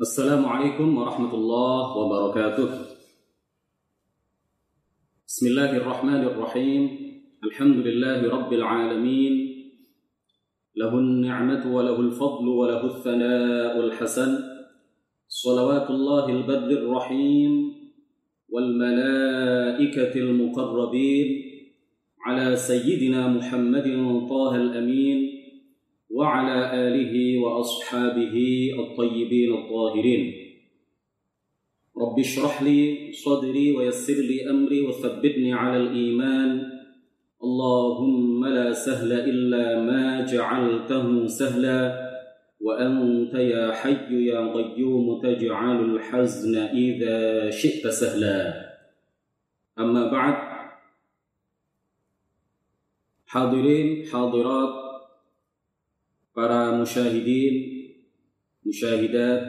السلام عليكم ورحمة الله وبركاته. بسم الله الرحمن الرحيم. الحمد لله رب العالمين. له النعمة وله الفضل وله الثناء الحسن. صلوات الله البر الرحيم والملائكة المقربين على سيدنا محمد طه الأمين وعلى آله وأصحابه الطيبين الطاهرين. رب اشرح لي صدري ويسر لي أمري وثبتني على الإيمان. اللهم لا سهل إلا ما جعلته سهلا. وأنت يا حي يا قيوم تجعل الحزن إذا شئت سهلا. أما بعد حاضرين حاضرات para musyahidin, musyahidat,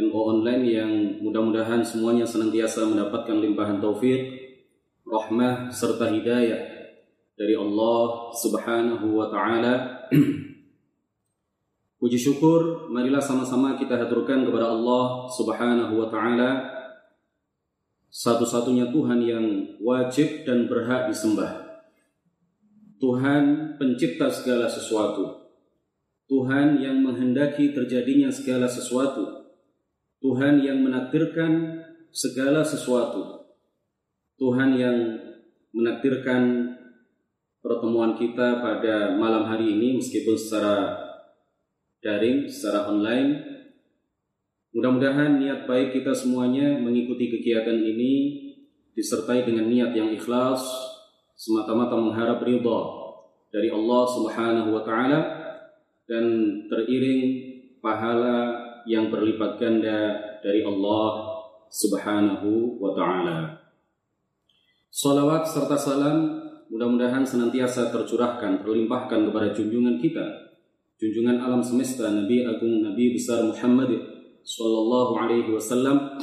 NO online yang mudah-mudahan semuanya senantiasa mendapatkan limpahan taufik, rahmah serta hidayah dari Allah Subhanahu wa taala. Puji syukur marilah sama-sama kita haturkan kepada Allah Subhanahu wa taala satu-satunya Tuhan yang wajib dan berhak disembah. Tuhan pencipta segala sesuatu. Tuhan yang menghendaki terjadinya segala sesuatu, Tuhan yang menakdirkan segala sesuatu, Tuhan yang menakdirkan pertemuan kita pada malam hari ini meskipun secara daring, secara online. Mudah-mudahan niat baik kita semuanya mengikuti kegiatan ini disertai dengan niat yang ikhlas semata-mata mengharap ridha dari Allah Subhanahu wa taala dan teriring pahala yang berlipat ganda dari Allah Subhanahu wa taala. Salawat serta salam mudah-mudahan senantiasa tercurahkan, terlimpahkan kepada junjungan kita, junjungan alam semesta Nabi Agung Nabi besar Muhammad sallallahu alaihi wasallam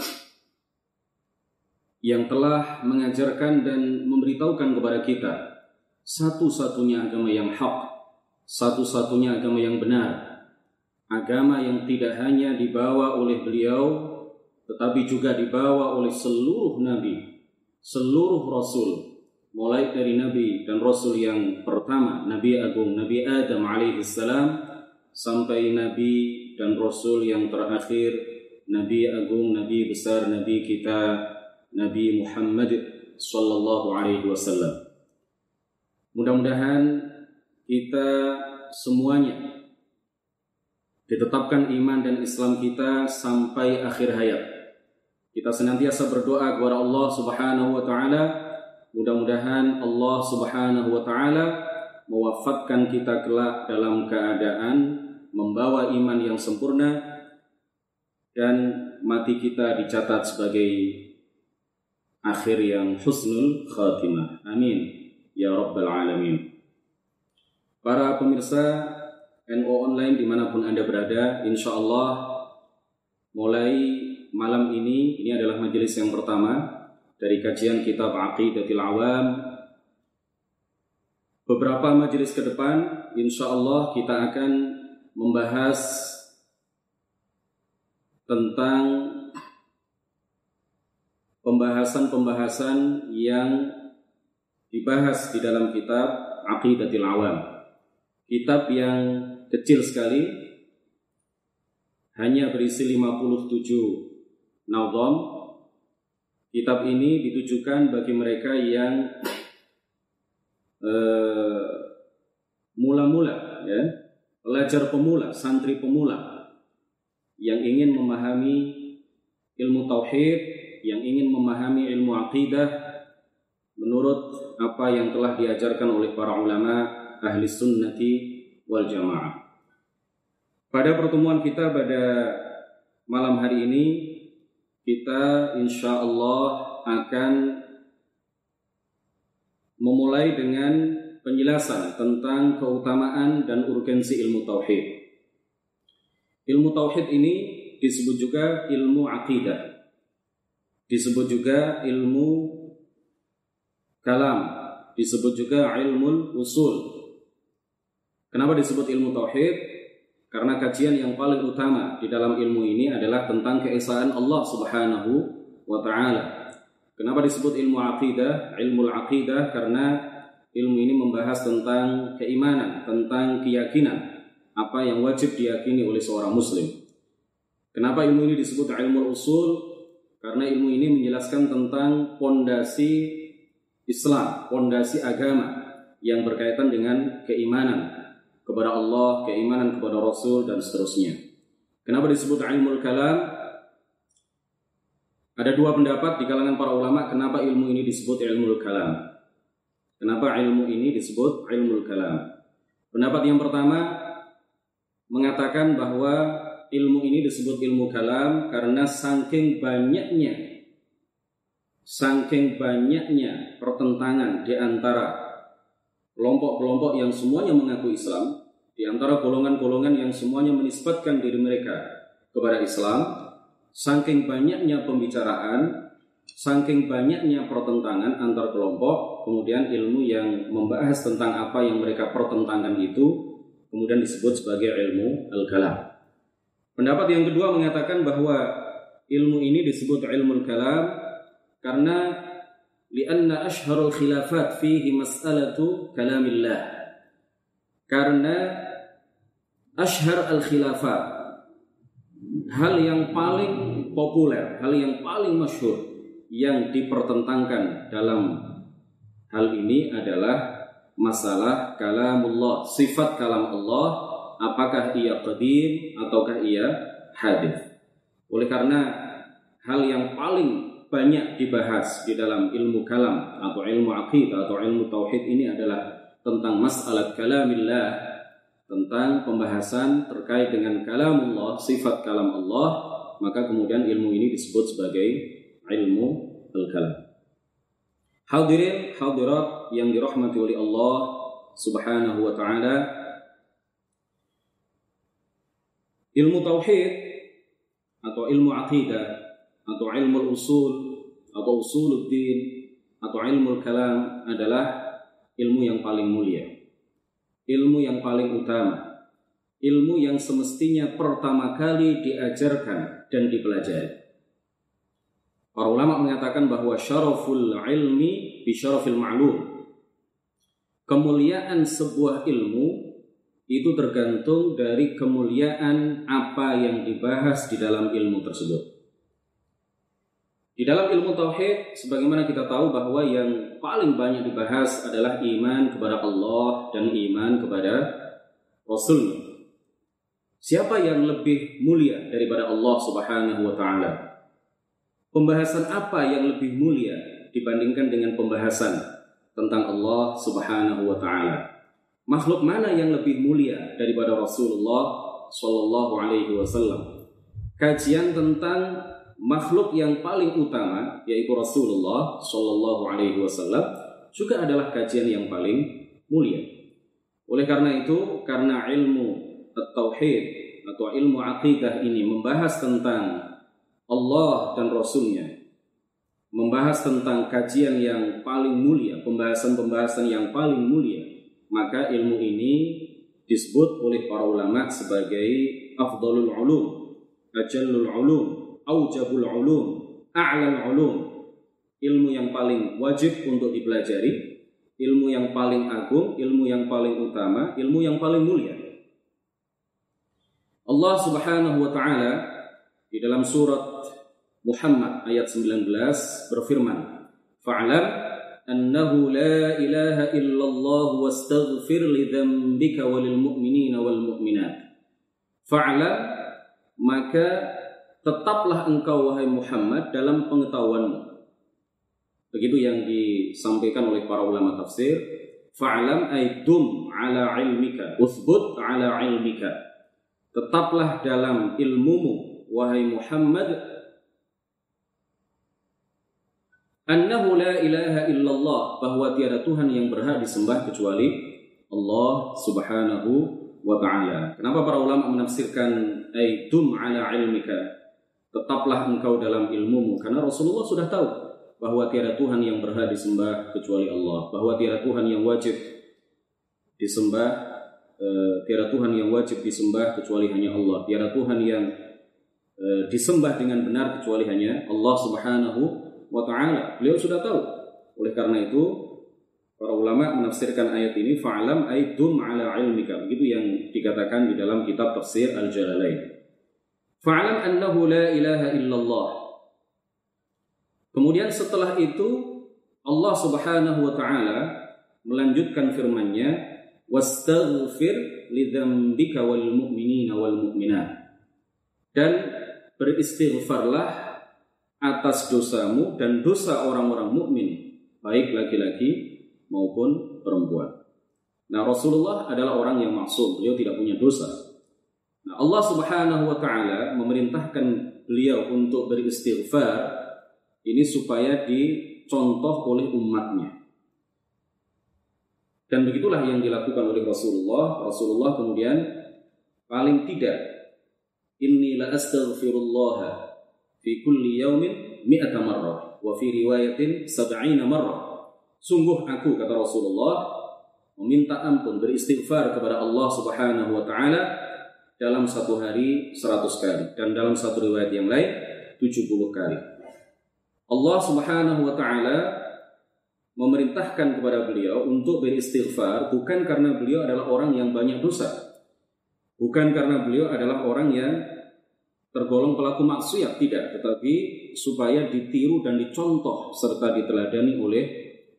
yang telah mengajarkan dan memberitahukan kepada kita satu-satunya agama yang hak satu-satunya agama yang benar, agama yang tidak hanya dibawa oleh beliau, tetapi juga dibawa oleh seluruh nabi, seluruh rasul, mulai dari nabi dan rasul yang pertama, Nabi Agung, Nabi Adam alaihissalam, sampai nabi dan rasul yang terakhir, Nabi Agung, Nabi besar, Nabi kita, Nabi Muhammad sallallahu alaihi wasallam. Mudah-mudahan kita semuanya ditetapkan iman dan Islam kita sampai akhir hayat. Kita senantiasa berdoa kepada Allah Subhanahu wa taala, mudah-mudahan Allah Subhanahu wa taala mewafatkan kita kelak dalam keadaan membawa iman yang sempurna dan mati kita dicatat sebagai akhir yang husnul khatimah. Amin. Ya Rabbal Alamin. Para pemirsa NO Online di mana pun Anda berada, insya Allah mulai malam ini, ini adalah majelis yang pertama dari kajian kitab Aqidatil Awam. Beberapa majelis ke depan, insya Allah kita akan membahas tentang pembahasan-pembahasan yang dibahas di dalam kitab Aqidatil Awam kitab yang kecil sekali hanya berisi 57 naudham kitab ini ditujukan bagi mereka yang eh, mula-mula uh, ya pelajar pemula santri pemula yang ingin memahami ilmu tauhid yang ingin memahami ilmu akidah menurut apa yang telah diajarkan oleh para ulama ahli sunnati wal jamaah. Pada pertemuan kita pada malam hari ini kita insya Allah akan memulai dengan penjelasan tentang keutamaan dan urgensi ilmu tauhid. Ilmu tauhid ini disebut juga ilmu akidah. Disebut juga ilmu kalam, disebut juga ilmu usul, Kenapa disebut ilmu tauhid? karena kajian yang paling utama di dalam ilmu ini adalah tentang keesaan Allah Subhanahu wa taala. Kenapa disebut ilmu aqidah? Ilmu aqidah karena ilmu ini membahas tentang keimanan, tentang keyakinan, apa yang wajib diyakini oleh seorang muslim. Kenapa ilmu ini disebut ilmu usul? Karena ilmu ini menjelaskan tentang pondasi Islam, pondasi agama yang berkaitan dengan keimanan, kepada Allah, keimanan kepada Rasul dan seterusnya. Kenapa disebut ilmu kalam? Ada dua pendapat di kalangan para ulama kenapa ilmu ini disebut ilmu kalam. Kenapa ilmu ini disebut ilmu kalam? Pendapat yang pertama mengatakan bahwa ilmu ini disebut ilmu kalam karena saking banyaknya saking banyaknya pertentangan di antara kelompok-kelompok yang semuanya mengaku Islam, di antara golongan-golongan yang semuanya menisbatkan diri mereka kepada Islam, saking banyaknya pembicaraan, saking banyaknya pertentangan antar kelompok, kemudian ilmu yang membahas tentang apa yang mereka pertentangkan itu kemudian disebut sebagai ilmu al-kalam. Pendapat yang kedua mengatakan bahwa ilmu ini disebut ilmu al-kalam karena lianna ashharul khilafat fihi mas'alatu kalamillah. Karena ashhar al khilafat hal yang paling populer hal yang paling masyhur yang dipertentangkan dalam hal ini adalah masalah kalamullah sifat kalam Allah apakah ia qadim ataukah ia hadis. Oleh karena hal yang paling banyak dibahas di dalam ilmu kalam atau ilmu aqidah atau ilmu tauhid ini adalah tentang masalah kalamillah tentang pembahasan terkait dengan kalamullah, sifat kalam Allah, maka kemudian ilmu ini disebut sebagai ilmu al-kalam. Hadirin hadirat yang dirahmati oleh Allah Subhanahu wa taala. Ilmu tauhid atau ilmu aqidah atau ilmu usul atau usuluddin atau ilmu kalam adalah ilmu yang paling mulia. Ilmu yang paling utama. Ilmu yang semestinya pertama kali diajarkan dan dipelajari. Para ulama mengatakan bahwa syaraful ilmi bi syarafil ma'lum. Kemuliaan sebuah ilmu itu tergantung dari kemuliaan apa yang dibahas di dalam ilmu tersebut. Di dalam ilmu tauhid, sebagaimana kita tahu bahwa yang paling banyak dibahas adalah iman kepada Allah dan iman kepada Rasul. Siapa yang lebih mulia daripada Allah Subhanahu wa taala? Pembahasan apa yang lebih mulia dibandingkan dengan pembahasan tentang Allah Subhanahu wa taala? Makhluk mana yang lebih mulia daripada Rasulullah Shallallahu alaihi wasallam? Kajian tentang makhluk yang paling utama yaitu Rasulullah Shallallahu Alaihi Wasallam juga adalah kajian yang paling mulia. Oleh karena itu, karena ilmu tauhid atau ilmu akidah ini membahas tentang Allah dan Rasulnya, membahas tentang kajian yang paling mulia, pembahasan-pembahasan yang paling mulia, maka ilmu ini disebut oleh para ulama sebagai afdalul ulum, ajallul ulum, aujabul ulum, a'lal ulum. Ilmu yang paling wajib untuk dipelajari, ilmu yang paling agung, ilmu yang paling utama, ilmu yang paling mulia. Allah Subhanahu wa taala di dalam surat Muhammad ayat 19 berfirman, "Fa'lam annahu la ilaha illallah wastaghfir li dzambika walil mu'minina wal mu'minat." Fa'lam maka tetaplah engkau wahai Muhammad dalam pengetahuanmu. Begitu yang disampaikan oleh para ulama tafsir. Fa'lam aidum ala ilmika, uthbut ala ilmika. Tetaplah dalam ilmumu wahai Muhammad annahu la ilaha illallah bahwa tiada Tuhan yang berhak disembah kecuali Allah Subhanahu wa taala. Kenapa para ulama menafsirkan aidum ala ilmika? Tetaplah engkau dalam ilmumu karena Rasulullah sudah tahu bahwa tiada Tuhan yang berhak disembah kecuali Allah, bahwa tiada Tuhan yang wajib disembah uh, tiada Tuhan yang wajib disembah kecuali hanya Allah. Tiada Tuhan yang uh, disembah dengan benar kecuali hanya Allah Subhanahu wa taala. Beliau sudah tahu. Oleh karena itu para ulama menafsirkan ayat ini fa'alam ay dum ala ilmika. Begitu yang dikatakan di dalam kitab tafsir Al-Jalalain. Fa'alam annahu la ilaha illallah. Kemudian setelah itu Allah Subhanahu wa taala melanjutkan firman-Nya wastaghfir lidzambika wal mu'minina wal mu'minat dan beristighfarlah atas dosamu dan dosa orang-orang mukmin baik laki-laki maupun perempuan. Nah, Rasulullah adalah orang yang maksum, beliau tidak punya dosa. Nah, Allah Subhanahu wa taala memerintahkan beliau untuk beristighfar ini supaya di contoh oleh umatnya. Dan begitulah yang dilakukan oleh Rasulullah. Rasulullah kemudian paling tidak inni la astaghfirullah fi kulli yaumin mi'ata marrah wa fi riwayatin sab'ina marrah. Sungguh aku kata Rasulullah meminta ampun beristighfar kepada Allah Subhanahu wa taala dalam satu hari 100 kali dan dalam satu riwayat yang lain 70 kali. Allah Subhanahu wa taala memerintahkan kepada beliau untuk beristighfar bukan karena beliau adalah orang yang banyak dosa. Bukan karena beliau adalah orang yang tergolong pelaku maksiat tidak, tetapi supaya ditiru dan dicontoh serta diteladani oleh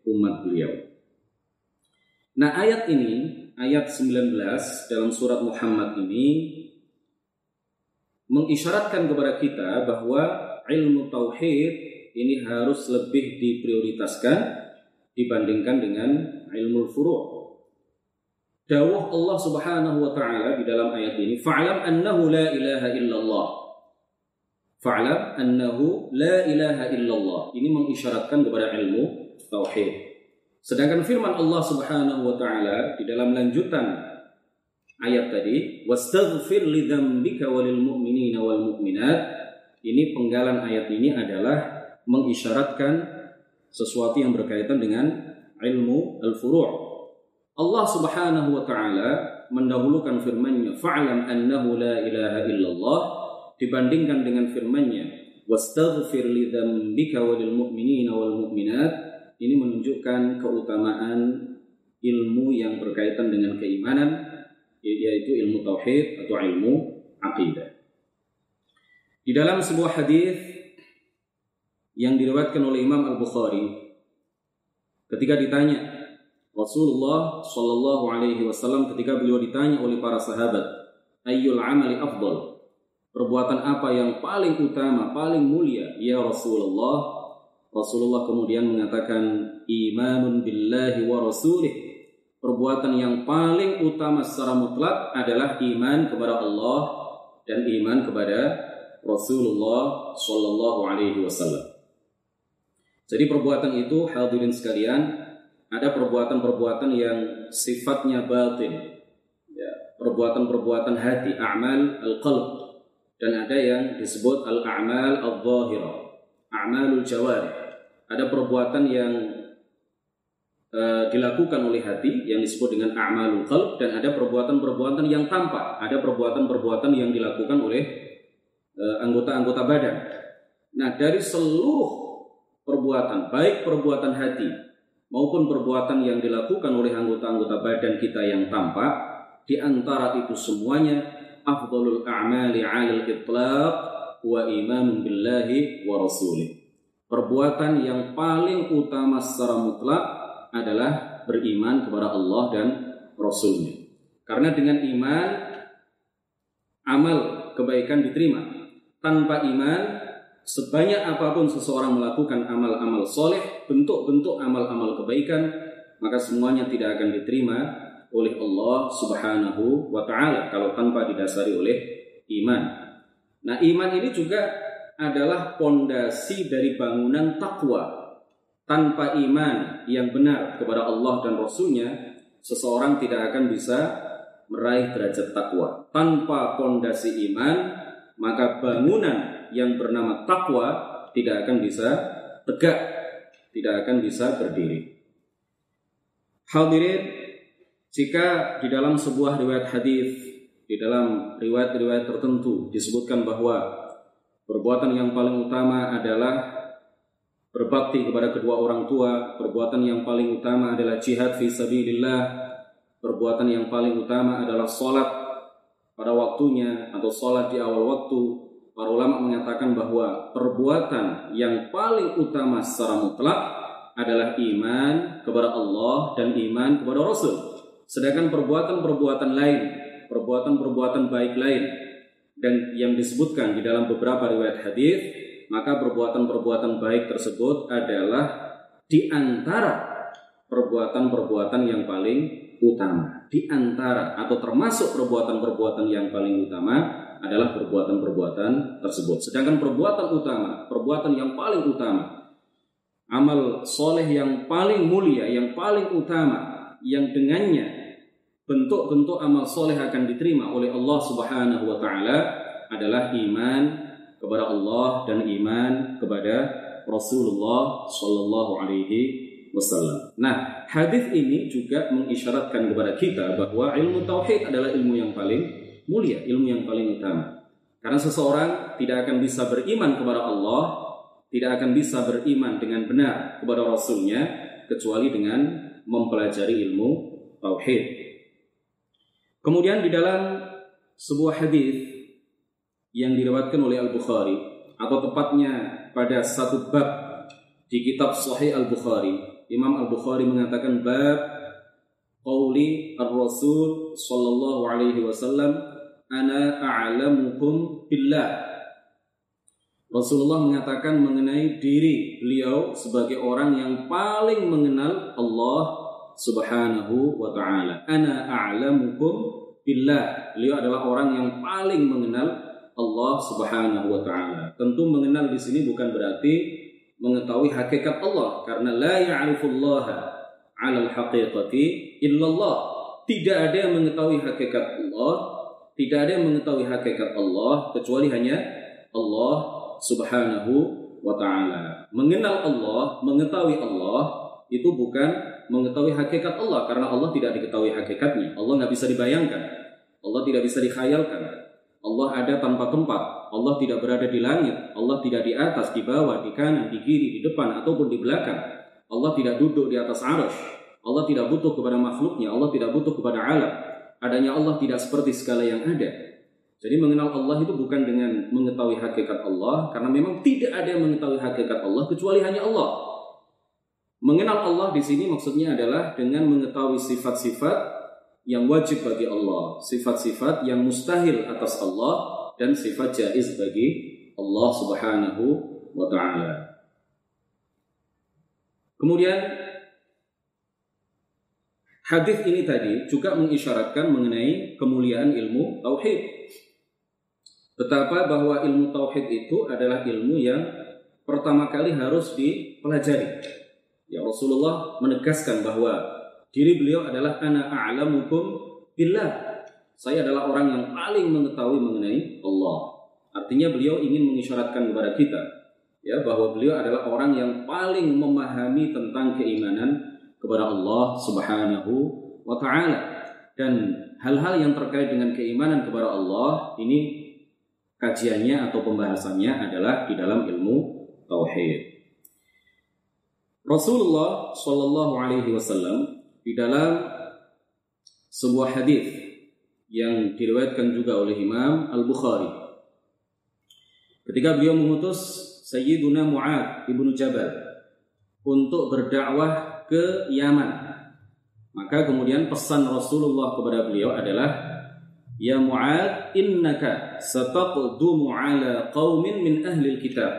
umat beliau. Nah, ayat ini, ayat 19 dalam surat Muhammad ini mengisyaratkan kepada kita bahwa ilmu tauhid ini harus lebih diprioritaskan dibandingkan dengan ilmu furu'. Dawuh Allah Subhanahu wa taala di dalam ayat ini, "Fa'lam annahu la ilaha illallah." Fa'lam annahu la ilaha illallah. Ini mengisyaratkan kepada ilmu tauhid. Sedangkan firman Allah Subhanahu wa taala di dalam lanjutan ayat tadi, "Wastaghfir li dzambika walil mu'minina wal mu'minat." Ini penggalan ayat ini adalah mengisyaratkan sesuatu yang berkaitan dengan ilmu al-furu'. Allah Subhanahu wa taala mendahulukan firman-Nya, "Fa'lam annahu la ilaha illallah" dibandingkan dengan firman-Nya, "Wastaghfir li dzambika walil mu'minina wal mu'minat." Ini menunjukkan keutamaan ilmu yang berkaitan dengan keimanan yaitu ilmu tauhid atau ilmu akidah. Di dalam sebuah hadis yang diriwayatkan oleh Imam Al Bukhari ketika ditanya Rasulullah Shallallahu Alaihi Wasallam ketika beliau ditanya oleh para sahabat ayyul amali afdal perbuatan apa yang paling utama paling mulia ya Rasulullah Rasulullah kemudian mengatakan imanun billahi wa rasulih perbuatan yang paling utama secara mutlak adalah iman kepada Allah dan iman kepada Rasulullah Shallallahu Alaihi Wasallam. Jadi perbuatan itu hadirin sekalian ada perbuatan-perbuatan yang sifatnya batin. Ya, perbuatan-perbuatan hati, a'mal al-qalb dan ada yang disebut al-a'mal al-zahira, a'malul jawari. Ada perbuatan yang uh, dilakukan oleh hati yang disebut dengan a'malul qalb dan ada perbuatan-perbuatan yang tampak, ada perbuatan-perbuatan yang dilakukan oleh eh, anggota-anggota uh, badan. Nah, dari seluruh perbuatan, baik perbuatan hati maupun perbuatan yang dilakukan oleh anggota-anggota badan kita yang tampak, di antara itu semuanya afdalul a'mali 'alal itlaq wa iman billahi wa rasulih. Perbuatan yang paling utama secara mutlak adalah beriman kepada Allah dan Rasulnya. Karena dengan iman, amal kebaikan diterima. Tanpa iman, sebanyak apa pun seseorang melakukan amal-amal soleh, bentuk-bentuk amal-amal kebaikan, maka semuanya tidak akan diterima oleh Allah Subhanahu wa taala kalau tanpa didasari oleh iman. Nah, iman ini juga adalah pondasi dari bangunan takwa. Tanpa iman yang benar kepada Allah dan Rasulnya, seseorang tidak akan bisa meraih derajat takwa. Tanpa pondasi iman, maka bangunan yang bernama takwa tidak akan bisa tegak, tidak akan bisa berdiri. Hadirin jika di dalam sebuah riwayat hadis, di dalam riwayat-riwayat tertentu disebutkan bahwa perbuatan yang paling utama adalah berbakti kepada kedua orang tua, perbuatan yang paling utama adalah jihad fi sabilillah, perbuatan yang paling utama adalah sholat pada waktunya atau sholat di awal waktu. Para ulama menyatakan bahwa perbuatan yang paling utama secara mutlak adalah iman kepada Allah dan iman kepada Rasul. Sedangkan perbuatan-perbuatan lain, perbuatan-perbuatan baik lain dan yang disebutkan di dalam beberapa riwayat hadis maka perbuatan-perbuatan baik tersebut adalah di antara perbuatan-perbuatan yang paling utama. Di antara atau termasuk perbuatan-perbuatan yang paling utama adalah perbuatan-perbuatan tersebut. Sedangkan perbuatan utama, perbuatan yang paling utama, amal soleh yang paling mulia, yang paling utama, yang dengannya bentuk-bentuk amal soleh akan diterima oleh Allah Subhanahu wa Ta'ala adalah iman kepada Allah dan iman kepada Rasulullah Shallallahu Alaihi Wasallam. Nah, hadis ini juga mengisyaratkan kepada kita bahwa ilmu tauhid adalah ilmu yang paling mulia, ilmu yang paling utama. Karena seseorang tidak akan bisa beriman kepada Allah, tidak akan bisa beriman dengan benar kepada Rasulnya kecuali dengan mempelajari ilmu tauhid. Kemudian di dalam sebuah hadis yang diriwayatkan oleh Al-Bukhari atau tepatnya pada satu bab di kitab Sahih Al-Bukhari Imam Al-Bukhari mengatakan bab qauli Ar-Rasul sallallahu alaihi wasallam ana a'lamukum billah Rasulullah mengatakan mengenai diri beliau sebagai orang yang paling mengenal Allah Subhanahu wa taala. Ana a'lamukum billah. Beliau adalah orang yang paling mengenal Allah Subhanahu wa taala. Tentu mengenal di sini bukan berarti mengetahui hakikat Allah karena la ya'rifullaha 'ala al-haqiqati illallah. Tidak ada yang mengetahui hakikat Allah, tidak ada yang mengetahui hakikat Allah kecuali hanya Allah Subhanahu wa taala. Mengenal Allah, mengetahui Allah itu bukan mengetahui hakikat Allah karena Allah tidak diketahui hakikatnya. Allah nggak bisa dibayangkan. Allah tidak bisa dikhayalkan. Allah ada tanpa tempat. Allah tidak berada di langit. Allah tidak di atas, di bawah, di kanan, di kiri, di depan, ataupun di belakang. Allah tidak duduk di atas arus. Allah tidak butuh kepada makhluknya. Allah tidak butuh kepada alam. Adanya Allah tidak seperti segala yang ada. Jadi mengenal Allah itu bukan dengan mengetahui hakikat Allah. Karena memang tidak ada yang mengetahui hakikat Allah kecuali hanya Allah. Mengenal Allah di sini maksudnya adalah dengan mengetahui sifat-sifat yang wajib bagi Allah, sifat-sifat yang mustahil atas Allah dan sifat jaiz bagi Allah Subhanahu wa taala. Kemudian hadis ini tadi juga mengisyaratkan mengenai kemuliaan ilmu tauhid. Betapa bahwa ilmu tauhid itu adalah ilmu yang pertama kali harus dipelajari. Ya Rasulullah menegaskan bahwa Diri beliau adalah ana a'lamukum billah. Saya adalah orang yang paling mengetahui mengenai Allah. Artinya beliau ingin mengisyaratkan kepada kita ya bahwa beliau adalah orang yang paling memahami tentang keimanan kepada Allah Subhanahu wa taala. Dan hal-hal yang terkait dengan keimanan kepada Allah ini kajiannya atau pembahasannya adalah di dalam ilmu tauhid. Rasulullah Shallallahu Alaihi Wasallam di dalam sebuah hadis yang diriwayatkan juga oleh Imam Al-Bukhari. Ketika beliau mengutus Sayyiduna Mu'ad ibnu Jabal untuk berdakwah ke Yaman. Maka kemudian pesan Rasulullah kepada beliau adalah Ya Mu'ad innaka sataqdumu ala qaumin min ahli kitab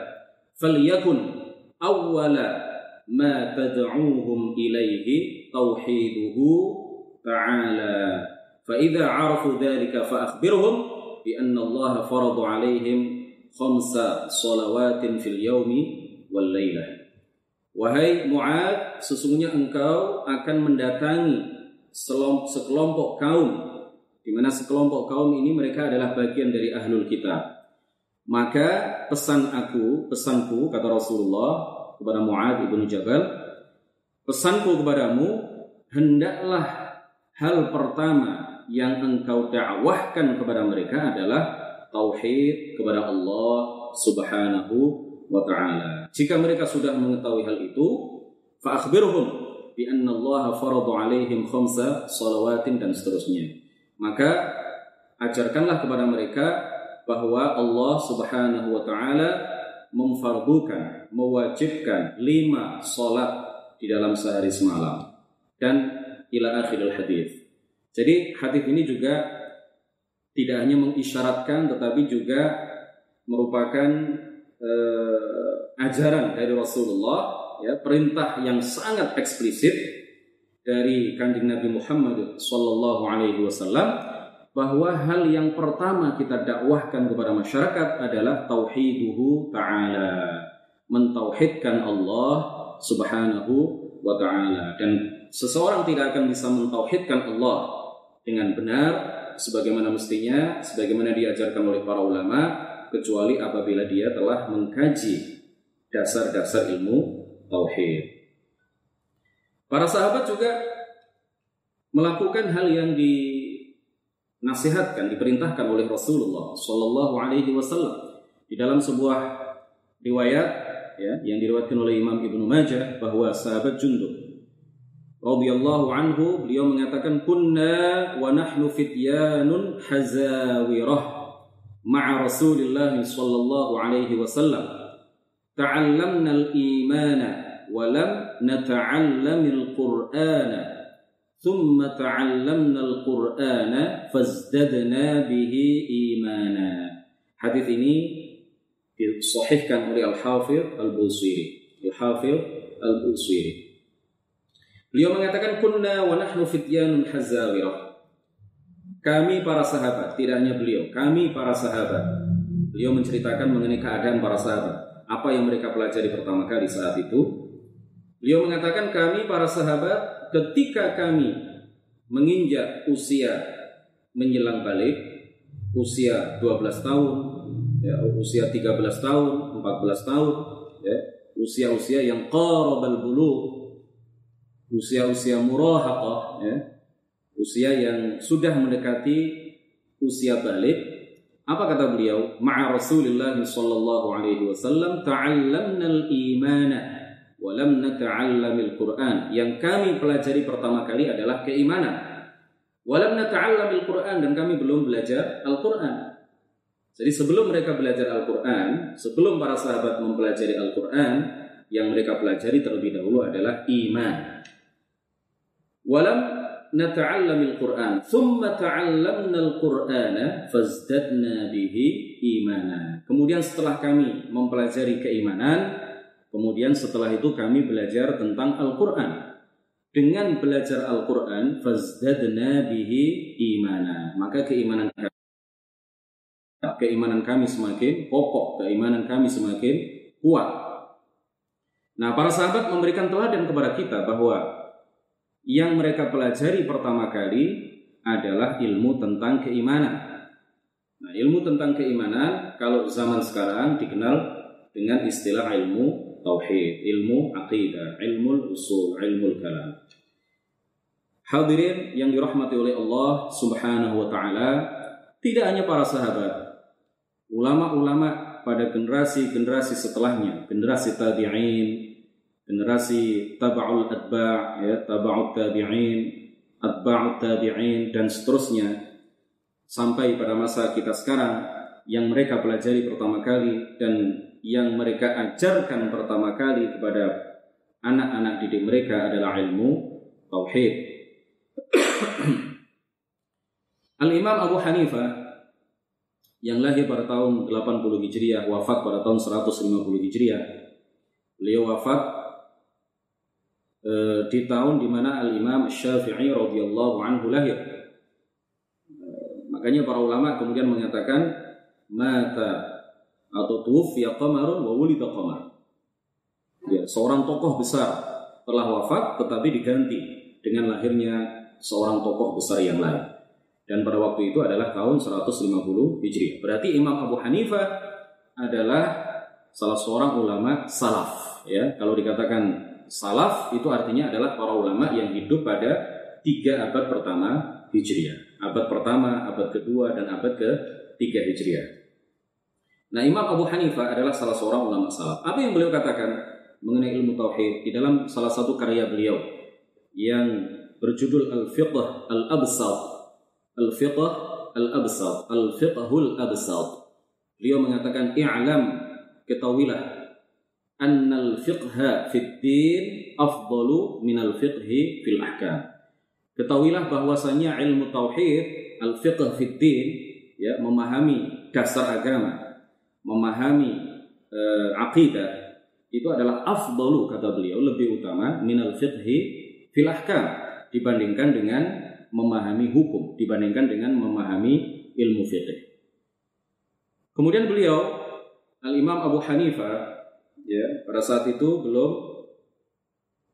falyakun awwala ma tad'uuhum ilaihi tauhiduhu ta'ala. Fa idza arafu dzalika fa akhbirhum bi anna Allah farada alaihim khamsa shalawatin fil yaumi wal lailah wahai Muad sesungguhnya engkau akan mendatangi sekelompok kaum di mana sekelompok kaum ini mereka adalah bagian dari ahlul kitab. Maka pesan aku pesanku kata Rasulullah kepada Mu'ad ibnu Jabal, Pesanku kepadamu, hendaklah hal pertama yang engkau dakwahkan kepada mereka adalah tauhid kepada Allah Subhanahu wa taala. Jika mereka sudah mengetahui hal itu, fa akhbirhum bi anna Allah farada alaihim khamsa salawatin dan seterusnya. Maka ajarkanlah kepada mereka bahwa Allah Subhanahu wa taala memfardukan, mewajibkan lima salat di dalam sehari semalam dan ila akhiril hadis. Jadi hadis ini juga tidak hanya mengisyaratkan tetapi juga merupakan eh, ajaran dari Rasulullah ya perintah yang sangat eksplisit dari kanjeng Nabi Muhammad Sallallahu Alaihi Wasallam bahwa hal yang pertama kita dakwahkan kepada masyarakat adalah tauhiduhu ta'ala mentauhidkan Allah subhanahu wa ta'ala dan seseorang tidak akan bisa mentauhidkan Allah dengan benar sebagaimana mestinya sebagaimana diajarkan oleh para ulama kecuali apabila dia telah mengkaji dasar-dasar ilmu tauhid. Para sahabat juga melakukan hal yang dinasihatkan, diperintahkan oleh Rasulullah Shallallahu Alaihi Wasallam. Di dalam sebuah riwayat ya, yang diriwayatkan oleh Imam Ibnu Majah bahwa sahabat Jundub radhiyallahu anhu beliau mengatakan kunna wa nahnu fityanun hazawirah ma'a Rasulillah sallallahu alaihi wasallam. Ta'allamna al-imana wa lam nata'allam al-qur'ana thumma ta'allamna al-qur'ana fazdadna bihi imana hadis ini disahihkan oleh Al-Hafidh Al-Busiri Al-Hafidh Al-Busiri Beliau mengatakan kunna wa nahnu fityanun hazawirah. Kami para sahabat, tidak hanya beliau, kami para sahabat. Beliau menceritakan mengenai keadaan para sahabat. Apa yang mereka pelajari pertama kali saat itu? Beliau mengatakan kami para sahabat ketika kami menginjak usia menjelang balik, usia 12 tahun, ya, usia 13 tahun, 14 tahun, ya, usia-usia yang qarabal bulu usia-usia murahaqah ya, usia yang sudah mendekati usia balik apa kata beliau? Ma'a Rasulullah sallallahu alaihi wasallam ta'allamna al-imana wa lam nata'allam al-Qur'an yang kami pelajari pertama kali adalah keimanan. Wa lam nata'allam al-Qur'an dan kami belum belajar Al-Qur'an. Jadi sebelum mereka belajar Al-Quran, sebelum para sahabat mempelajari Al-Quran, yang mereka pelajari terlebih dahulu adalah iman. Walam nata'allamil Qur'an thumma ta'allamna al-Qur'ana fazdadna bihi imana. Kemudian setelah kami mempelajari keimanan kemudian setelah itu kami belajar tentang Al-Qur'an. Dengan belajar Al-Qur'an fazdadna bihi imana. Maka keimanan kami keimanan kami semakin kokoh keimanan kami semakin kuat. Nah, para sahabat memberikan teladan kepada kita bahwa yang mereka pelajari pertama kali adalah ilmu tentang keimanan. Nah, ilmu tentang keimanan kalau zaman sekarang dikenal dengan istilah ilmu tauhid, ilmu aqidah, ilmu usul, ilmu kalam. Hadirin yang dirahmati oleh Allah Subhanahu wa taala, tidak hanya para sahabat, ulama-ulama pada generasi-generasi setelahnya, generasi tabi'in, generasi tabaul atba' ya tabaut tabi'in atba'ut tabi'in dan seterusnya sampai pada masa kita sekarang yang mereka pelajari pertama kali dan yang mereka ajarkan pertama kali kepada anak-anak didik mereka adalah ilmu tauhid. Al-Imam Abu Hanifah yang lahir pada tahun 80 Hijriah, wafat pada tahun 150 Hijriah. Beliau wafat Eh, di tahun di mana Al Imam Syafi'i radhiyallahu anhu lahir. Eh, makanya para ulama kemudian mengatakan mata atau tuwfiya qamarun wa wulida qamar. Ya, seorang tokoh besar telah wafat tetapi diganti dengan lahirnya seorang tokoh besar yang lain. Dan pada waktu itu adalah tahun 150 Hijriah. Berarti Imam Abu Hanifah adalah salah seorang ulama salaf ya. Kalau dikatakan salaf itu artinya adalah para ulama yang hidup pada tiga abad pertama Hijriah. Abad pertama, abad kedua, dan abad ketiga Hijriah. Nah, Imam Abu Hanifah adalah salah seorang ulama salaf. Apa yang beliau katakan mengenai ilmu tauhid di dalam salah satu karya beliau yang berjudul Al-Fiqh Al-Absat. Al-Fiqh Al-Absat, Al-Fiqhul Absat. Beliau mengatakan i'lam ketahuilah annal fiqha fid din afdalu minal fiqhi fil ahkam. Ketahuilah bahwasanya ilmu tauhid, al-fiqh fid din ya memahami dasar agama, memahami uh, akidah itu adalah afdalu kata beliau lebih utama minal fiqhi fil ahkam dibandingkan dengan memahami hukum, dibandingkan dengan memahami ilmu fiqh. Kemudian beliau Al Imam Abu Hanifah ya pada saat itu belum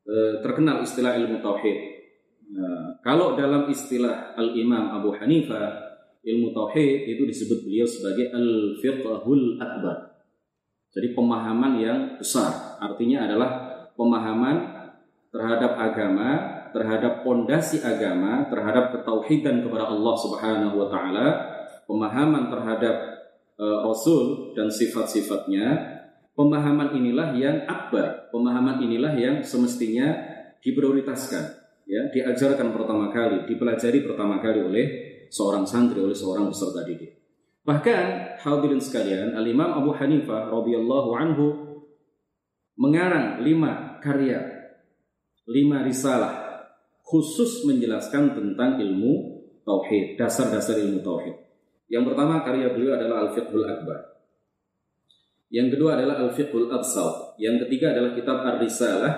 uh, terkenal istilah ilmu tauhid. Nah, kalau dalam istilah Al Imam Abu Hanifah ilmu tauhid itu disebut beliau sebagai al fiqhul akbar. Jadi pemahaman yang besar, artinya adalah pemahaman terhadap agama, terhadap pondasi agama, terhadap ketauhidan kepada Allah Subhanahu wa taala, pemahaman terhadap uh, Rasul dan sifat-sifatnya, pemahaman inilah yang akbar, pemahaman inilah yang semestinya diprioritaskan, ya, diajarkan pertama kali, dipelajari pertama kali oleh seorang santri, oleh seorang peserta didik. Bahkan hadirin sekalian, Al Imam Abu Hanifah radhiyallahu anhu mengarang lima karya, lima risalah khusus menjelaskan tentang ilmu tauhid, dasar-dasar ilmu tauhid. Yang pertama karya beliau adalah Al-Fiqhul Akbar. Yang kedua adalah Al-Fiqhul Absal. Yang ketiga adalah kitab Ar-Risalah.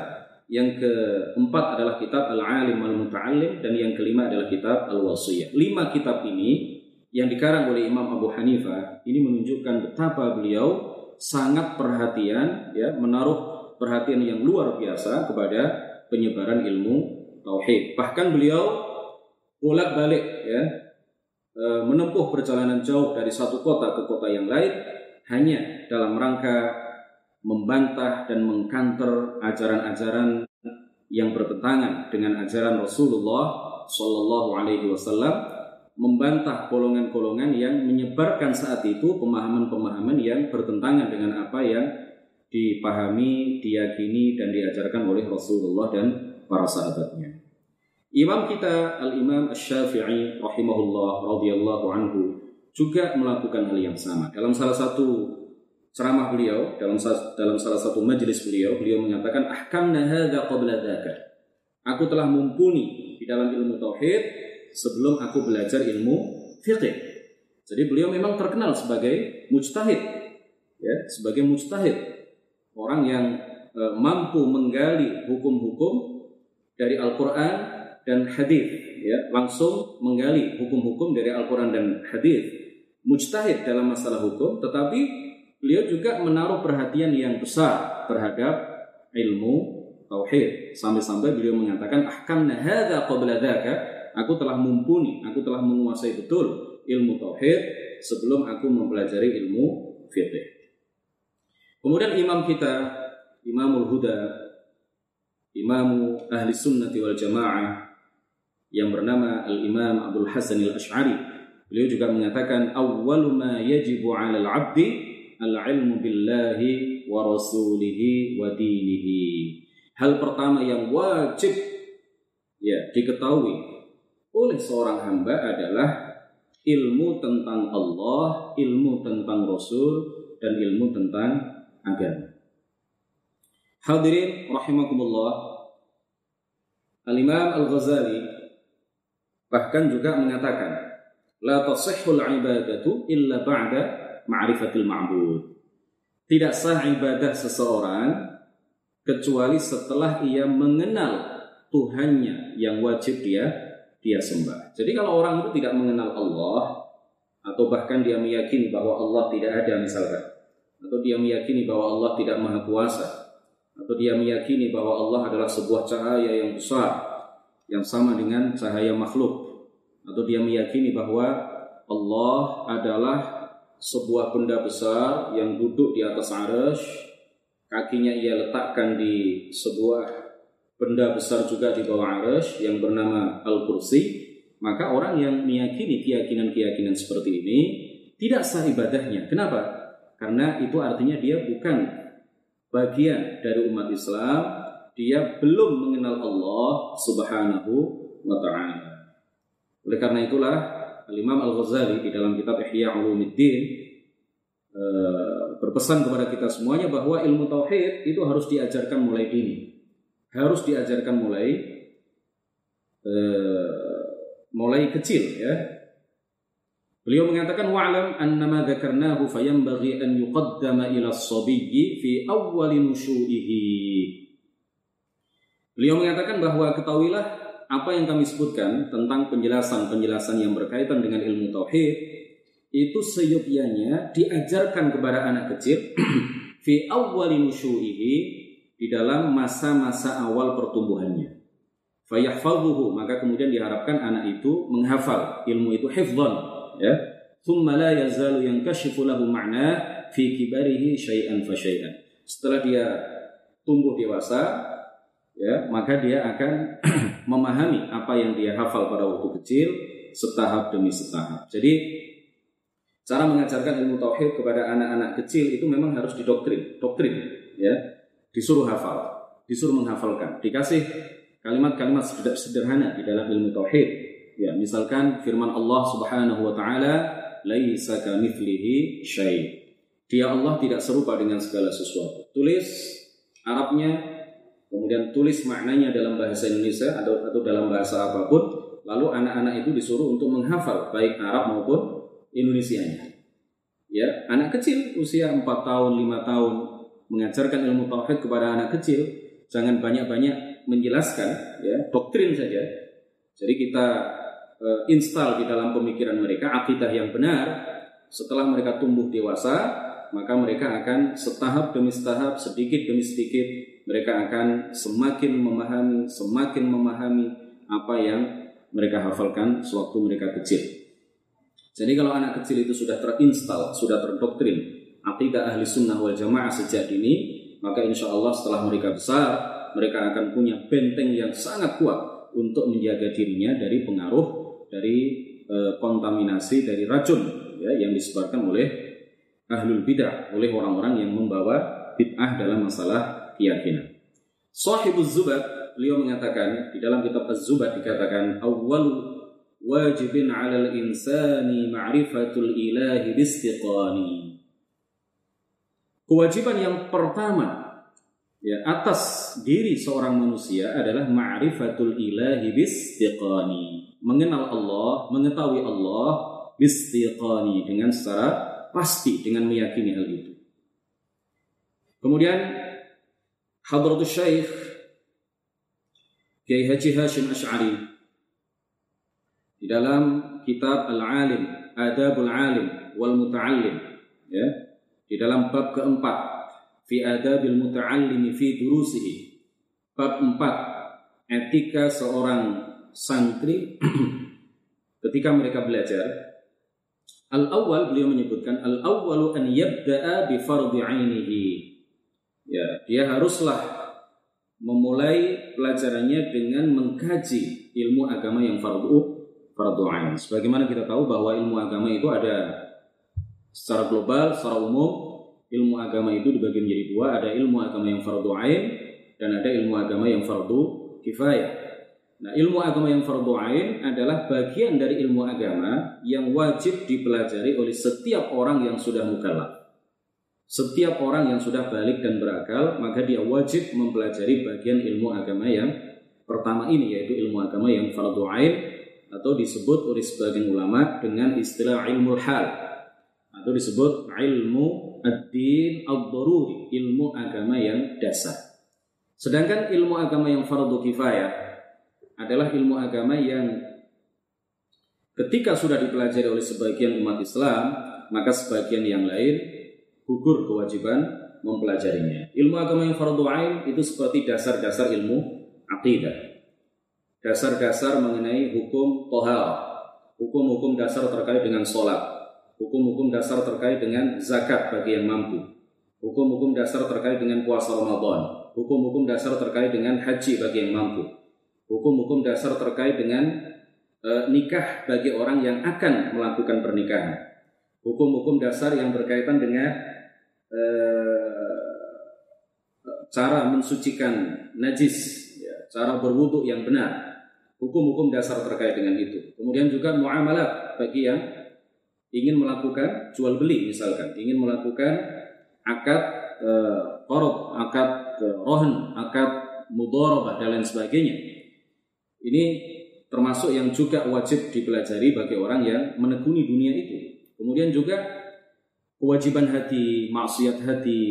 Yang keempat adalah kitab Al-Alim Al-Muta'allim. Dan yang kelima adalah kitab Al-Wasiyah. Lima kitab ini yang dikarang oleh Imam Abu Hanifah ini menunjukkan betapa beliau sangat perhatian ya menaruh perhatian yang luar biasa kepada penyebaran ilmu tauhid. Bahkan beliau bolak-balik ya e, menempuh perjalanan jauh dari satu kota ke kota yang lain hanya dalam rangka membantah dan mengkanter ajaran-ajaran yang bertentangan dengan ajaran Rasulullah Shallallahu Alaihi Wasallam membantah golongan-golongan yang menyebarkan saat itu pemahaman-pemahaman yang bertentangan dengan apa yang dipahami, diyakini dan diajarkan oleh Rasulullah dan para sahabatnya. Imam kita Al-Imam Asy-Syafi'i rahimahullah radhiyallahu anhu juga melakukan hal yang sama. Dalam salah satu ceramah beliau, dalam dalam salah satu majelis beliau, beliau mengatakan ahkamna hadza qabla dzaka. Aku telah mumpuni di dalam ilmu tauhid sebelum aku belajar ilmu fikih. Jadi beliau memang terkenal sebagai mujtahid, ya, sebagai mujtahid, orang yang e, mampu menggali hukum-hukum dari Al-Quran dan hadis, ya, langsung menggali hukum-hukum dari Al-Quran dan hadis. Mujtahid dalam masalah hukum, tetapi beliau juga menaruh perhatian yang besar terhadap ilmu tauhid sampai-sampai beliau mengatakan ahkamna hadza qabla aku telah mumpuni, aku telah menguasai betul ilmu tauhid sebelum aku mempelajari ilmu fikih. Kemudian imam kita, Imamul Huda, Imam Ahli Sunnati wal Jamaah yang bernama Al-Imam Abdul Hasan Al-Ash'ari. Beliau juga mengatakan awwalu ma yajibu 'ala al-'abdi al-'ilmu billahi wa rasulihi wa dinihi. Hal pertama yang wajib ya diketahui oleh seorang hamba adalah ilmu tentang Allah, ilmu tentang Rasul, dan ilmu tentang agama. Hadirin rahimakumullah. Al-Imam Al-Ghazali bahkan juga mengatakan, la tasihhul ibadatu illa ba'da ma'rifatil ma'bud. Tidak sah ibadah seseorang kecuali setelah ia mengenal Tuhannya yang wajib dia dia sembah. Jadi kalau orang itu tidak mengenal Allah atau bahkan dia meyakini bahwa Allah tidak ada misalkan atau dia meyakini bahwa Allah tidak maha kuasa atau dia meyakini bahwa Allah adalah sebuah cahaya yang besar yang sama dengan cahaya makhluk atau dia meyakini bahwa Allah adalah sebuah benda besar yang duduk di atas arsh kakinya ia letakkan di sebuah benda besar juga di bawah arus yang bernama Al-Kursi, maka orang yang meyakini keyakinan-keyakinan seperti ini tidak sah ibadahnya. Kenapa? Karena itu artinya dia bukan bagian dari umat Islam, dia belum mengenal Allah Subhanahu wa taala. Oleh karena itulah Al-Imam Al-Ghazali di dalam kitab Ihya Ulumuddin eh, berpesan kepada kita semuanya bahwa ilmu tauhid itu harus diajarkan mulai dini harus diajarkan mulai uh, mulai kecil ya. Beliau mengatakan wa'lam annama dzakarnahu fayanbaghi an yuqaddama ila as-sabiyyi fi awwal nushu'ihi. Beliau mengatakan bahwa ketahuilah apa yang kami sebutkan tentang penjelasan-penjelasan yang berkaitan dengan ilmu tauhid itu seyogyanya diajarkan kepada anak kecil fi awwal nushu'ihi di dalam masa-masa awal pertumbuhannya. Fayahfadhuhu maka kemudian diharapkan anak itu menghafal ilmu itu hifdhan ya. Thumma la yazalu yankashifu lahu ma'na fi kibarihi syai'an fa syai'an. Setelah dia tumbuh dewasa ya, maka dia akan memahami apa yang dia hafal pada waktu kecil setahap demi setahap. Jadi cara mengajarkan ilmu tauhid kepada anak-anak kecil itu memang harus didoktrin, doktrin ya disuruh hafal, disuruh menghafalkan, dikasih kalimat-kalimat sederhana di dalam ilmu tauhid. Ya, misalkan firman Allah Subhanahu wa taala, "Laisa kamitslihi syai'." Dia Allah tidak serupa dengan segala sesuatu. Tulis Arabnya, kemudian tulis maknanya dalam bahasa Indonesia atau atau dalam bahasa apa pun, lalu anak-anak itu disuruh untuk menghafal baik Arab maupun Indonesianya. Ya, anak kecil usia 4 tahun, 5 tahun, mengajarkan ilmu tauhid kepada anak kecil jangan banyak-banyak menjelaskan ya doktrin saja jadi kita e, install di dalam pemikiran mereka akidah yang benar setelah mereka tumbuh dewasa maka mereka akan setahap demi setahap sedikit demi sedikit mereka akan semakin memahami semakin memahami apa yang mereka hafalkan sewaktu mereka kecil. Jadi kalau anak kecil itu sudah terinstal sudah terdoktrin akidah ahli sunnah wal jamaah sejak dini, maka insya Allah setelah mereka besar, mereka akan punya benteng yang sangat kuat untuk menjaga dirinya dari pengaruh dari e, kontaminasi dari racun ya, yang disebarkan oleh ahlul bidah oleh orang-orang yang membawa bid'ah dalam masalah keyakinan. Sahibuz Zubat beliau mengatakan di dalam kitab Az-Zubat dikatakan awal wajibin 'alal insani ma'rifatul ilahi bistiqani Kewajiban yang pertama ya atas diri seorang manusia adalah ma'rifatul ilahi bistiqani. Mengenal Allah, mengetahui Allah bistiqani dengan secara pasti dengan meyakini hal itu. Kemudian Hadratus Syekh Kiai Haji Hashim Ash'ari di dalam kitab Al-Alim, Adabul Alim wal Muta'allim ya, di dalam bab keempat fi adabil muta'allimi fi durusihi bab empat etika seorang santri ketika mereka belajar al awal beliau menyebutkan al awalu an yabda'a bi fardhi ainihi. Ya dia haruslah memulai pelajarannya dengan mengkaji ilmu agama yang fardu fardu ain. Sebagaimana kita tahu bahwa ilmu agama itu ada secara global, secara umum, ilmu agama itu dibagi menjadi dua, ada ilmu agama yang fardu ain dan ada ilmu agama yang fardu kifayah. Nah, ilmu agama yang fardu ain adalah bagian dari ilmu agama yang wajib dipelajari oleh setiap orang yang sudah mukallaf. Setiap orang yang sudah balik dan berakal, maka dia wajib mempelajari bagian ilmu agama yang pertama ini yaitu ilmu agama yang fardu ain atau disebut oleh sebagian ulama dengan istilah ilmu hal atau disebut ilmu ad-din ad-daruri, ilmu agama yang dasar. Sedangkan ilmu agama yang fardu kifayah adalah ilmu agama yang ketika sudah dipelajari oleh sebagian umat Islam, maka sebagian yang lain gugur kewajiban mempelajarinya. Ilmu agama yang fardu ain itu seperti dasar-dasar ilmu akidah. Dasar-dasar mengenai hukum tohal, hukum-hukum dasar terkait dengan sholat, hukum-hukum dasar terkait dengan zakat bagi yang mampu, hukum-hukum dasar terkait dengan puasa Ramadan, hukum-hukum dasar terkait dengan haji bagi yang mampu, hukum-hukum dasar terkait dengan e, nikah bagi orang yang akan melakukan pernikahan, hukum-hukum dasar yang berkaitan dengan e, cara mensucikan najis, ya, cara berwudhu yang benar, hukum-hukum dasar terkait dengan itu. Kemudian juga muamalat bagi yang ingin melakukan jual beli misalkan, ingin melakukan akad e, akad e, rohan, akad mudharabah dan lain sebagainya. Ini termasuk yang juga wajib dipelajari bagi orang yang menekuni dunia itu. Kemudian juga kewajiban hati, maksiat hati,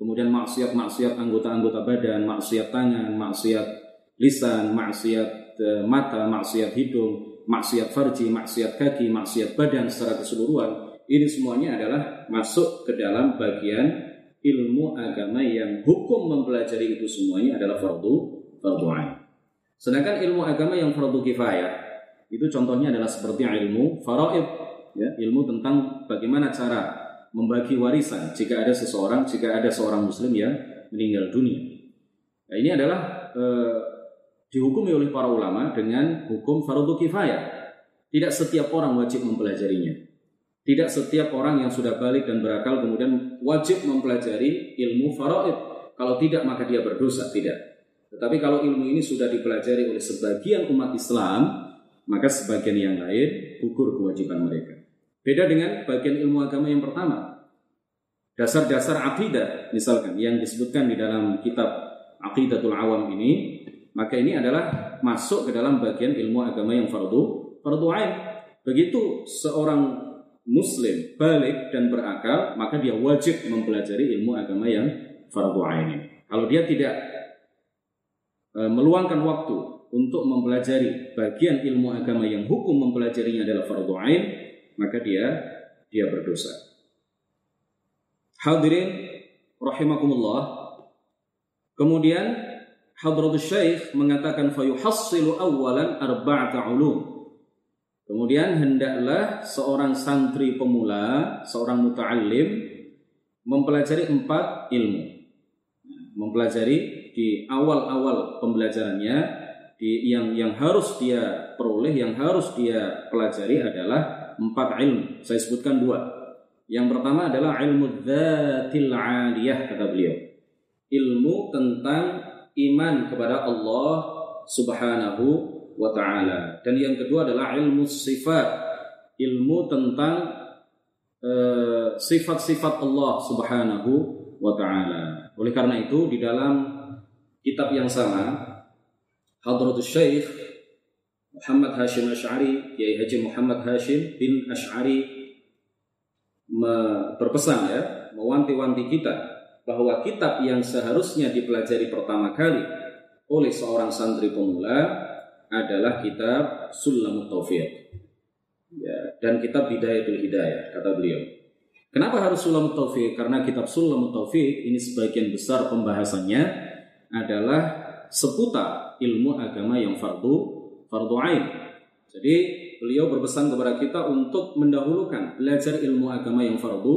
kemudian maksiat-maksiat anggota-anggota badan, maksiat tangan, maksiat lisan, maksiat e, mata, maksiat hidung, maksiat farji, maksiat kaki, maksiat badan secara keseluruhan, ini semuanya adalah masuk ke dalam bagian ilmu agama yang hukum mempelajari itu semuanya adalah fardu fardu ain. Sedangkan ilmu agama yang fardu kifayah itu contohnya adalah seperti ilmu faraid ya, ilmu tentang bagaimana cara membagi warisan jika ada seseorang jika ada seorang muslim yang meninggal dunia. Nah, ini adalah eh, dihukumi oleh para ulama dengan hukum fardu kifayah. Tidak setiap orang wajib mempelajarinya. Tidak setiap orang yang sudah balik dan berakal kemudian wajib mempelajari ilmu faraid. Kalau tidak maka dia berdosa, tidak. Tetapi kalau ilmu ini sudah dipelajari oleh sebagian umat Islam, maka sebagian yang lain gugur kewajiban mereka. Beda dengan bagian ilmu agama yang pertama. Dasar-dasar akidah misalkan yang disebutkan di dalam kitab Aqidatul Awam ini maka ini adalah masuk ke dalam bagian ilmu agama yang fardu fardu ain. Begitu seorang muslim balik dan berakal, maka dia wajib mempelajari ilmu agama yang fardu ain. Kalau dia tidak meluangkan waktu untuk mempelajari bagian ilmu agama yang hukum mempelajarinya adalah fardu ain, maka dia dia berdosa. Hadirin rahimakumullah. Kemudian Hadratus Syekh mengatakan fayuhassilu awalan arba'ata ulum. Kemudian hendaklah seorang santri pemula, seorang muta'allim mempelajari empat ilmu. Mempelajari di awal-awal pembelajarannya di yang yang harus dia peroleh, yang harus dia pelajari adalah empat ilmu. Saya sebutkan dua. Yang pertama adalah ilmu dzatil aliyah kata beliau. Ilmu tentang iman kepada Allah Subhanahu wa taala. Dan yang kedua adalah ilmu sifat, ilmu tentang eh, sifat-sifat uh, Allah Subhanahu wa taala. Oleh karena itu di dalam kitab yang sama Hadratus Syekh Muhammad Hashim Ash'ari, Kiai Haji Muhammad Hashim bin Ash'ari berpesan ya, mewanti-wanti kita bahwa kitab yang seharusnya dipelajari pertama kali oleh seorang santri pemula adalah kitab Sulamut Taufiq. Ya, dan kitab Bidayatul Hidayah kata beliau. Kenapa harus Sulamut Taufiq? Karena kitab Sulamut Taufiq ini sebagian besar pembahasannya adalah seputar ilmu agama yang fardu fardu ain. Jadi beliau berpesan kepada kita untuk mendahulukan belajar ilmu agama yang fardu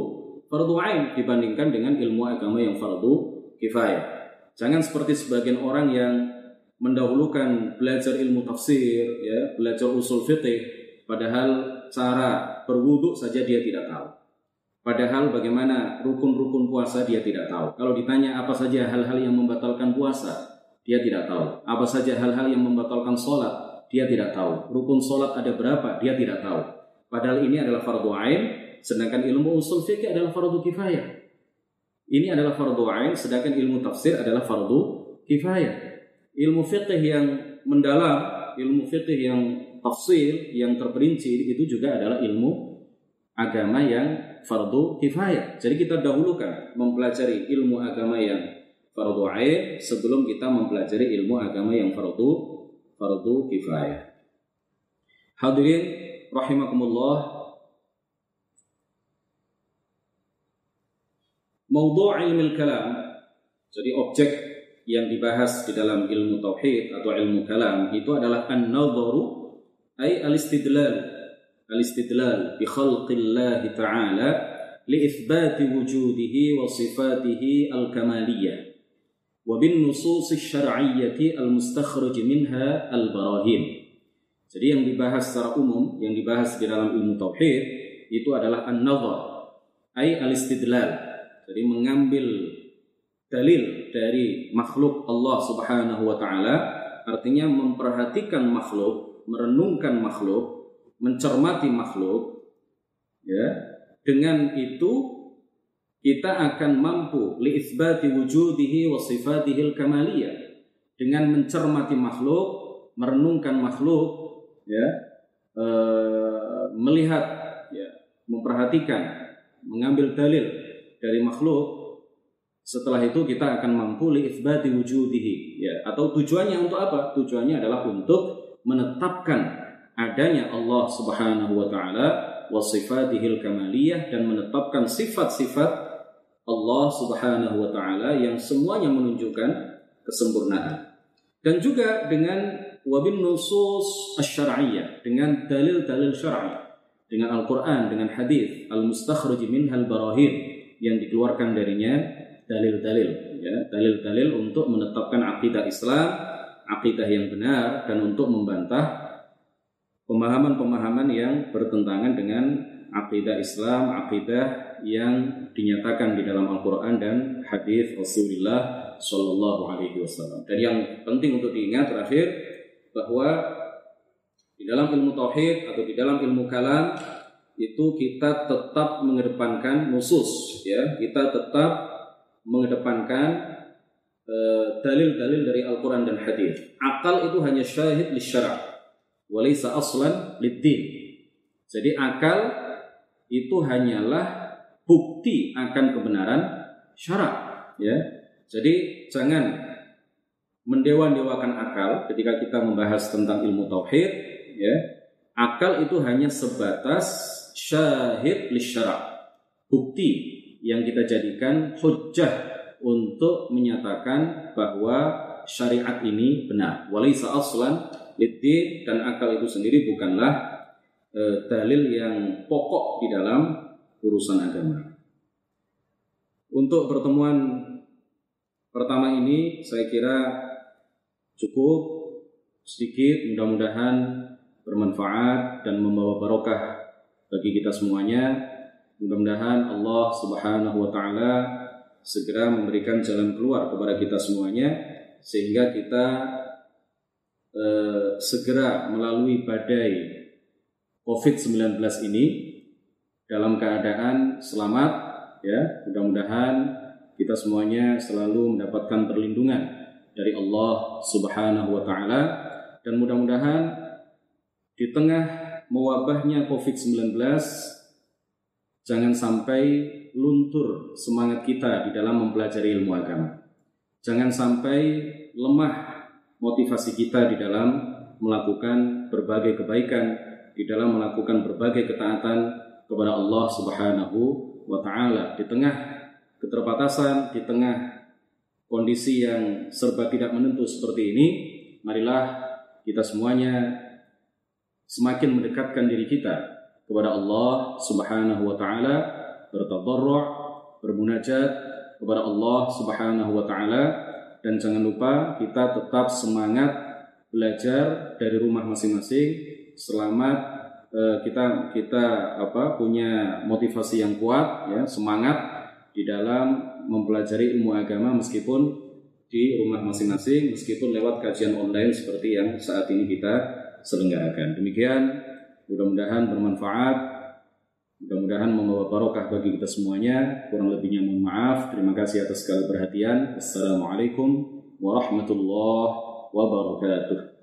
fardu ain dibandingkan dengan ilmu agama yang fardu kifayah. Jangan seperti sebagian orang yang mendahulukan belajar ilmu tafsir, ya, belajar usul fikih, padahal cara berwudhu saja dia tidak tahu. Padahal bagaimana rukun-rukun puasa dia tidak tahu. Kalau ditanya apa saja hal-hal yang membatalkan puasa, dia tidak tahu. Apa saja hal-hal yang membatalkan sholat, dia tidak tahu. Rukun sholat ada berapa, dia tidak tahu. Padahal ini adalah fardu ain Sedangkan ilmu usul fikih adalah fardu kifayah. Ini adalah fardu ain, sedangkan ilmu tafsir adalah fardu kifayah. Ilmu fikih yang mendalam, ilmu fikih yang tafsir, yang terperinci itu juga adalah ilmu agama yang fardu kifayah. Jadi kita dahulukan mempelajari ilmu agama yang fardu ain sebelum kita mempelajari ilmu agama yang fardu fardu kifayah. Hadirin rahimakumullah Maudhu' ilmu kalam jadi objek yang dibahas di dalam ilmu tauhid atau ilmu kalam itu adalah an-nadharu ay al-istidlal al-istidlal الله تعالى لإثبات وجوده وصفاته الكمالية وبالنصوص الشرعية المستخرج منها البراهين. Jadi yang dibahas secara umum, yang dibahas di dalam ilmu tauhid itu adalah an-nazar, ai al-istidlal. Jadi mengambil dalil dari makhluk Allah Subhanahu wa taala, artinya memperhatikan makhluk, merenungkan makhluk mencermati makhluk, ya. Dengan itu kita akan mampu liisbati wujudihi wa sifatihi kamaliyah dengan mencermati makhluk, merenungkan makhluk, ya, e, melihat, ya, memperhatikan, mengambil dalil dari makhluk. Setelah itu kita akan mampu liisbati wujudihi, ya, atau tujuannya untuk apa? Tujuannya adalah untuk menetapkan adanya Allah Subhanahu wa taala wa sifatihil kamaliyah dan menetapkan sifat-sifat Allah Subhanahu wa taala yang semuanya menunjukkan kesempurnaan. Dan juga dengan wabin nusus asy-syar'iyyah, dengan dalil-dalil syar'i, dengan Al-Qur'an, dengan hadis, al-mustakhraj minhal barahin yang dikeluarkan darinya dalil-dalil ya, dalil-dalil untuk menetapkan akidah Islam, akidah yang benar dan untuk membantah pemahaman-pemahaman yang bertentangan dengan akidah Islam, akidah yang dinyatakan di dalam Al-Quran dan hadis Rasulullah Shallallahu Alaihi Wasallam. Dan yang penting untuk diingat terakhir bahwa di dalam ilmu tauhid atau di dalam ilmu kalam itu kita tetap mengedepankan musus, ya kita tetap mengedepankan eh, dalil-dalil uh, dari Al-Quran dan hadis. Akal itu hanya syahid li syara' walaysa aslan lid Jadi akal itu hanyalah bukti akan kebenaran syarat ya. Jadi jangan mendewa-dewakan akal ketika kita membahas tentang ilmu tauhid ya. Akal itu hanya sebatas syahid li syarat bukti yang kita jadikan hujjah untuk menyatakan bahwa syariat ini benar. Walaysa aslan lidin dan akal itu sendiri bukanlah eh, dalil yang pokok di dalam urusan agama. Untuk pertemuan pertama ini saya kira cukup sedikit mudah-mudahan bermanfaat dan membawa barokah bagi kita semuanya. Mudah-mudahan Allah Subhanahu wa taala segera memberikan jalan keluar kepada kita semuanya sehingga kita eh, segera melalui badai COVID-19 ini dalam keadaan selamat ya mudah-mudahan kita semuanya selalu mendapatkan perlindungan dari Allah Subhanahu wa taala dan mudah-mudahan di tengah mewabahnya COVID-19 jangan sampai luntur semangat kita di dalam mempelajari ilmu agama. Jangan sampai lemah motivasi kita di dalam melakukan berbagai kebaikan di dalam melakukan berbagai ketaatan kepada Allah Subhanahu wa taala. Di tengah keterbatasan, di tengah kondisi yang serba tidak menentu seperti ini, marilah kita semuanya semakin mendekatkan diri kita kepada Allah Subhanahu wa taala, bertadarru', bermunajat kepada Allah Subhanahu wa taala dan jangan lupa kita tetap semangat belajar dari rumah masing-masing. Selamat uh, kita kita apa punya motivasi yang kuat ya semangat di dalam mempelajari ilmu agama meskipun di rumah masing-masing meskipun lewat kajian online seperti yang saat ini kita selenggarakan. Demikian mudah-mudahan bermanfaat mudah-mudahan membawa barokah bagi kita semuanya. Kurang lebihnya mohon maaf. Terima kasih atas segala perhatian. Assalamualaikum warahmatullahi wabarakatuh